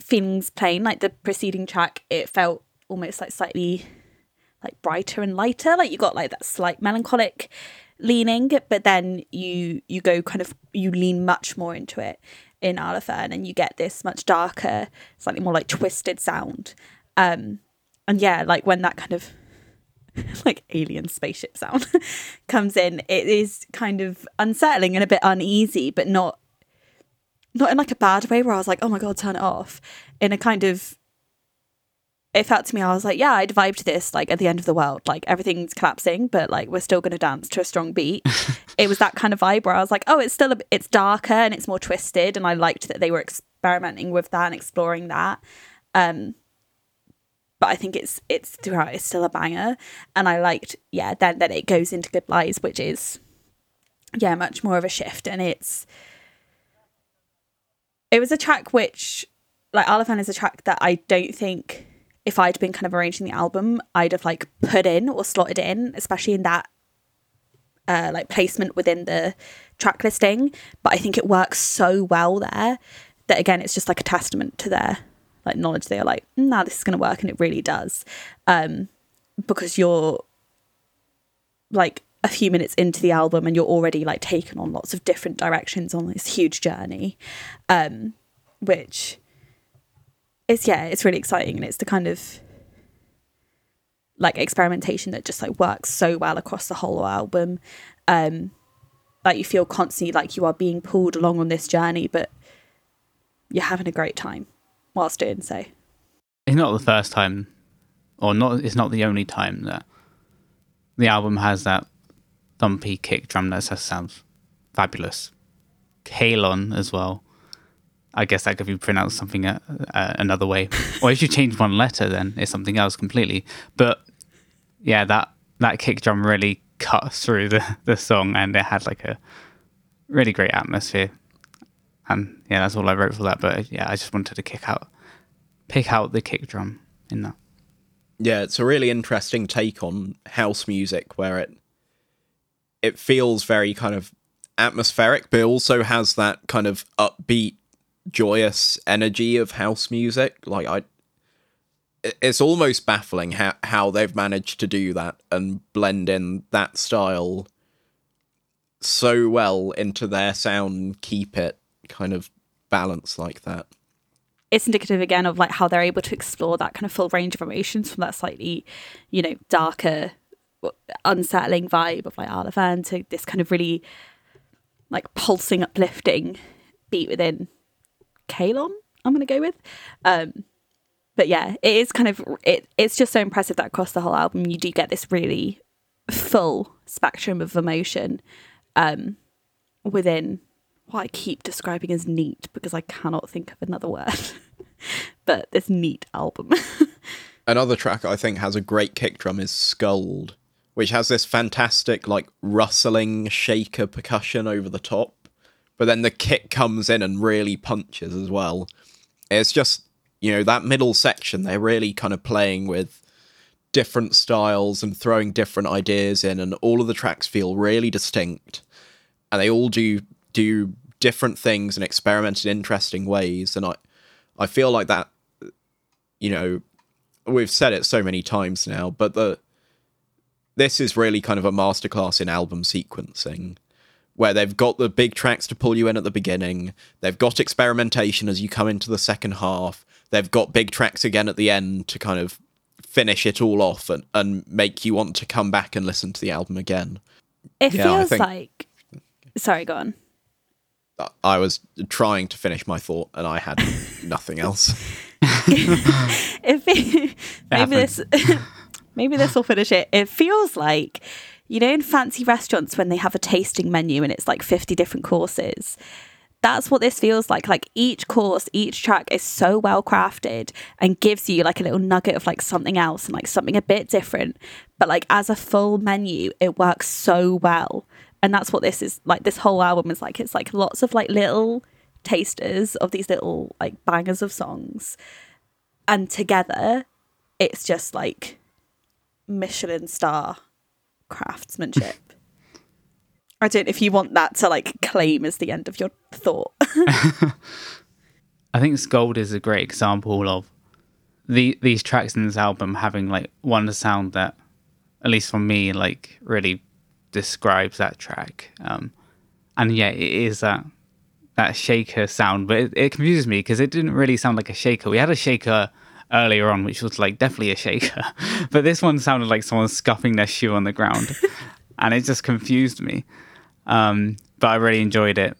S3: Feelings Plain, like the preceding track, it felt almost like slightly like brighter and lighter. Like you got like that slight melancholic leaning, but then you you go kind of you lean much more into it in Arla Fearn and you get this much darker, slightly more like twisted sound. Um and yeah, like when that kind of (laughs) like alien spaceship sound (laughs) comes in, it is kind of unsettling and a bit uneasy, but not not in like a bad way where I was like, oh my god, turn it off. In a kind of it felt to me, I was like, yeah, I'd vibe to this like at the end of the world. Like everything's collapsing, but like we're still gonna dance to a strong beat. (laughs) it was that kind of vibe where I was like, oh, it's still a, it's darker and it's more twisted, and I liked that they were experimenting with that and exploring that. Um, but I think it's it's throughout it's still a banger, and I liked yeah. Then then it goes into Good Lies, which is yeah much more of a shift, and it's it was a track which like Alafan is a track that I don't think if I'd been kind of arranging the album, I'd have like put in or slotted in, especially in that uh, like placement within the track listing. But I think it works so well there that again, it's just like a testament to their like knowledge. They are like, nah, this is going to work, and it really does, um, because you're like a few minutes into the album and you're already like taken on lots of different directions on this huge journey, um, which it's yeah, it's really exciting and it's the kind of like experimentation that just like works so well across the whole album. Um like you feel constantly like you are being pulled along on this journey, but you're having a great time whilst doing so.
S2: It's not the first time or not it's not the only time that the album has that thumpy kick drum that sounds fabulous. Calon as well. I guess that could be pronounced something uh, uh, another way. or if you change one letter, then it's something else completely. But yeah, that that kick drum really cut through the, the song, and it had like a really great atmosphere. And yeah, that's all I wrote for that. But yeah, I just wanted to kick out, pick out the kick drum in that.
S1: Yeah, it's a really interesting take on house music, where it it feels very kind of atmospheric, but also has that kind of upbeat joyous energy of house music. Like I, it's almost baffling how how they've managed to do that and blend in that style so well into their sound keep it kind of balanced like that.
S3: It's indicative again of like how they're able to explore that kind of full range of emotions from that slightly, you know, darker, unsettling vibe of like Alafan to this kind of really like pulsing, uplifting beat within Calon, I'm going to go with. Um, but yeah, it is kind of it. It's just so impressive that across the whole album, you do get this really full spectrum of emotion um, within what I keep describing as neat because I cannot think of another word. (laughs) but this neat album. (laughs)
S1: Another track I think has a great kick drum is Skuld, which has this fantastic like rustling shaker percussion over the top but then the kick comes in and really punches as well. It's just, you know, that middle section, they're really kind of playing with different styles and throwing different ideas in, and all of the tracks feel really distinct. And they all do do different things and experiment in interesting ways. And I I feel like that you know, we've said it so many times now, but the this is really kind of a masterclass in album sequencing where they've got the big tracks to pull you in at the beginning. They've got experimentation as you come into the second half. They've got big tracks again at the end to kind of finish it all off and, and make you want to come back and listen to the album again.
S3: It yeah, feels think, like. Sorry, go on.
S1: I was trying to finish my thought and I had nothing else. (laughs) (laughs)
S3: if it, maybe this (laughs) maybe this will finish it. It feels like you know, in fancy restaurants when they have a tasting menu and it's like 50 different courses. That's what this feels like. Like each course, each track is so well crafted and gives you like a little nugget of like something else and like something a bit different. But like as a full menu, it works so well. And that's what this is like. This whole album is like, it's like lots of like little tasters of these little like bangers of songs. And together, it's just like Michelin star craftsmanship. (laughs) I don't know if you want that to like claim as the end of your thought. (laughs)
S2: I think Skuld is a great example of the these tracks in this album having like one sound that, at least for me, like really describes that track. Um, and yeah, it is that that shaker sound, but it, it confuses me because it didn't really sound like a shaker. We had a shaker earlier on, which was like definitely a shaker. (laughs) but this one sounded like someone scuffing their shoe on the ground, (laughs) and it just confused me. Um, but I really enjoyed it.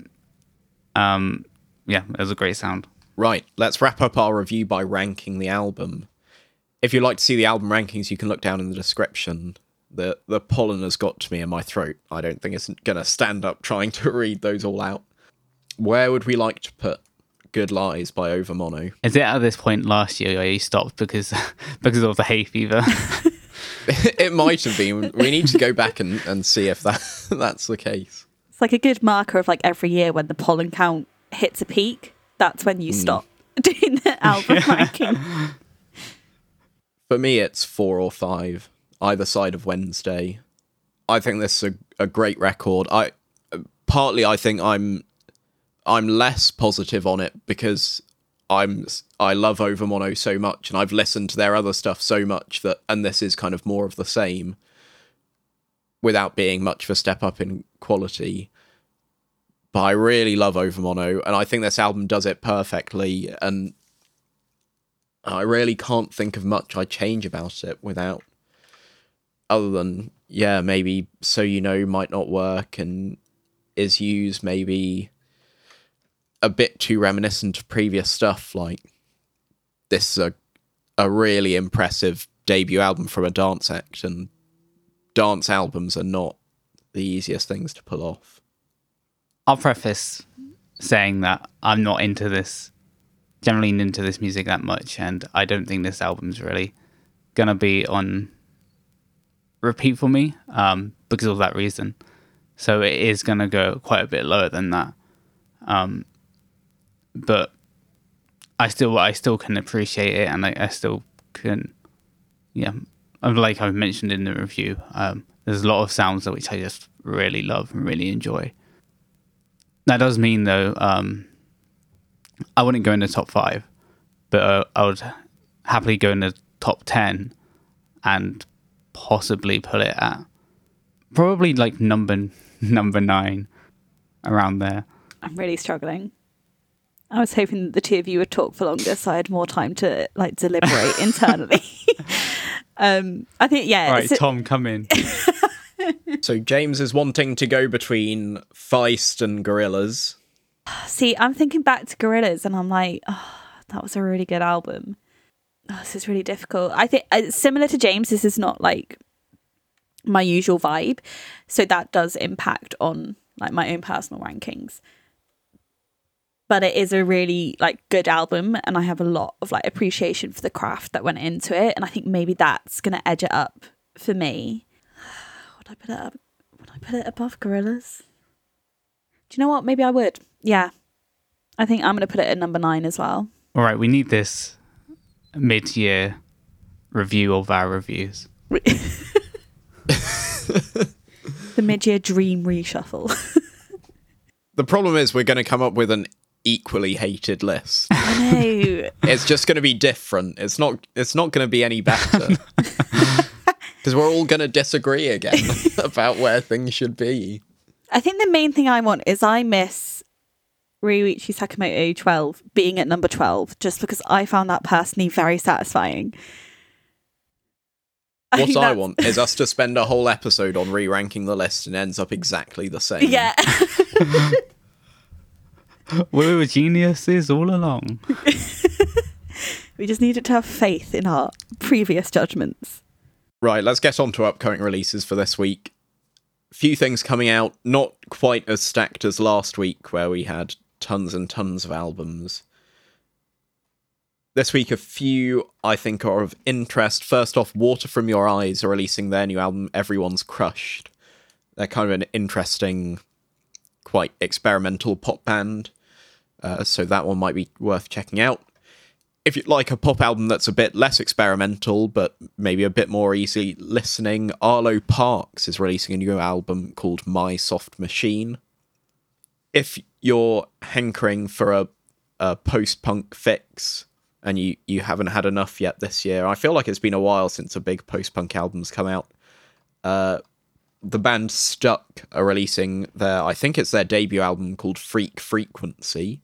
S2: Um, yeah, it was a great sound.
S1: Right, let's wrap up our review by ranking the album. If you'd like to see the album rankings, you can look down in the description. The the pollen has got to me in my throat. I don't think it's gonna stand up trying to read those all out. Where would we like to put Good Lies by Overmono?
S2: Is it at this point last year where you stopped because (laughs) because of the hay fever? (laughs)
S1: it might have been. We need to go back and, and see if that (laughs) that's the case.
S3: It's like a good marker of like every year when the pollen count hits a peak. That's when you hmm. stop doing the album ranking.
S1: For me, it's four or five, either side of Wednesday. I think this is a, a great record. I partly I think I'm I'm less positive on it because I'm I love Overmono so much and I've listened to their other stuff so much that and this is kind of more of the same without being much of a step up in quality. But I really love Overmono and I think this album does it perfectly and I really can't think of much I change about it without other than yeah, maybe So U Kno might not work and is used maybe a bit too reminiscent of previous stuff. Like this is a a really impressive debut album from a dance act, and dance albums are not the easiest things to pull off.
S2: I'll preface saying that I'm not into this, generally into this music that much, and I don't think this album's really gonna be on repeat for me um, because of that reason. So it is gonna go quite a bit lower than that. Um, but I still I still can appreciate it, and I, I still can, yeah. Like I mentioned in the review, um, there's a lot of sounds that which I just really love and really enjoy. That does mean though, um, I wouldn't go in the top five, but uh, I would happily go in the top ten, and possibly put it at probably like number (laughs) number nine, around there.
S3: I'm really struggling. I was hoping that the two of you would talk for longer, so I had more time to like deliberate internally. (laughs) (laughs) um, I think yeah.
S2: All right,
S3: it's-
S2: Tom, come in. (laughs)
S1: So James is wanting to go between Feist and Gorillaz.
S3: See, I'm thinking back to Gorillaz, and I'm like, oh, that was a really good album. Oh, this is really difficult. I think uh, similar to James, this is not like my usual vibe, so that does impact on like my own personal rankings. But it is a really like good album, and I have a lot of like appreciation for the craft that went into it, and I think maybe that's gonna edge it up for me. (sighs) Would I put it up? Would I put it above Gorillaz? Do you know what? Maybe I would. Yeah. I think I'm going to put it at number nine as well.
S2: All right, we need this mid-year review of our reviews. (laughs)
S3: The mid year dream reshuffle. (laughs)
S1: The problem is we're going to come up with an equally hated list. (laughs)
S3: I know.
S1: it's just going to be different. It's not. It's not going to be any better (laughs) because we're all going to disagree again (laughs) about where things should be.
S3: I think the main thing I want is I miss Ryuichi Sakamoto 12 being at number 12 just because I found that personally very satisfying.
S1: What I
S3: that's-
S1: want is us to spend a whole episode on re-ranking the list and ends up exactly the same.
S3: Yeah.
S2: We were geniuses all along. (laughs)
S3: we just needed to have faith in our previous judgments.
S1: Right, let's get on to upcoming releases for this week. Few things coming out, not quite as stacked as last week, where we had tons and tons of albums. This week, a few I think are of interest. First off, Water From Your Eyes are releasing their new album, Everyone's Crushed. They're kind of an interesting, quite experimental pop band, uh, so that one might be worth checking out if you like a pop album that's a bit less experimental but maybe a bit more easy listening, Arlo Parks is releasing a new album called My Soft Machine. If you're hankering for a, a post punk fix and you, you haven't had enough yet this year, I feel like it's been a while since a big post punk album's come out. Uh, the band Stuck are releasing their, I think it's their debut album called Freak Frequency.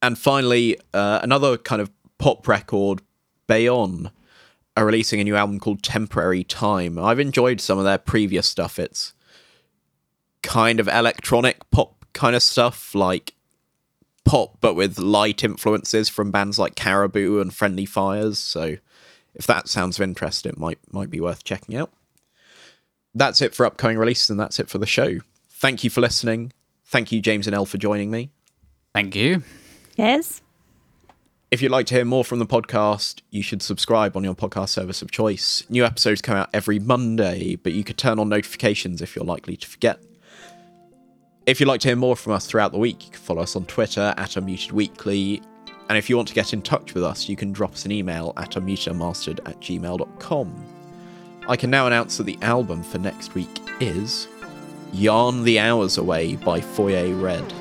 S1: And finally, uh, another kind of pop record Bayonne are releasing a new album called Temporary Time. I've enjoyed some of their previous stuff. It's kind of electronic pop kind of stuff, like pop but with light influences from bands like Caribou and Friendly Fires. So if that sounds of interest, it might might be worth checking out. That's it for upcoming releases, and that's it for the show. Thank you for listening. Thank you, James and Elle, for joining me.
S2: Thank you.
S3: Yes.
S1: If you'd like to hear more from the podcast, you should subscribe on your podcast service of choice. New episodes come out every Monday, but you could turn on notifications if you're likely to forget. If you'd like to hear more from us throughout the week, you can follow us on Twitter at Unmuted Weekly. And if you want to get in touch with us, you can drop us an email at unmutedmastered at gmail.com. I can now announce that the album for next week is Yarn the Hours Away by Foyer Red.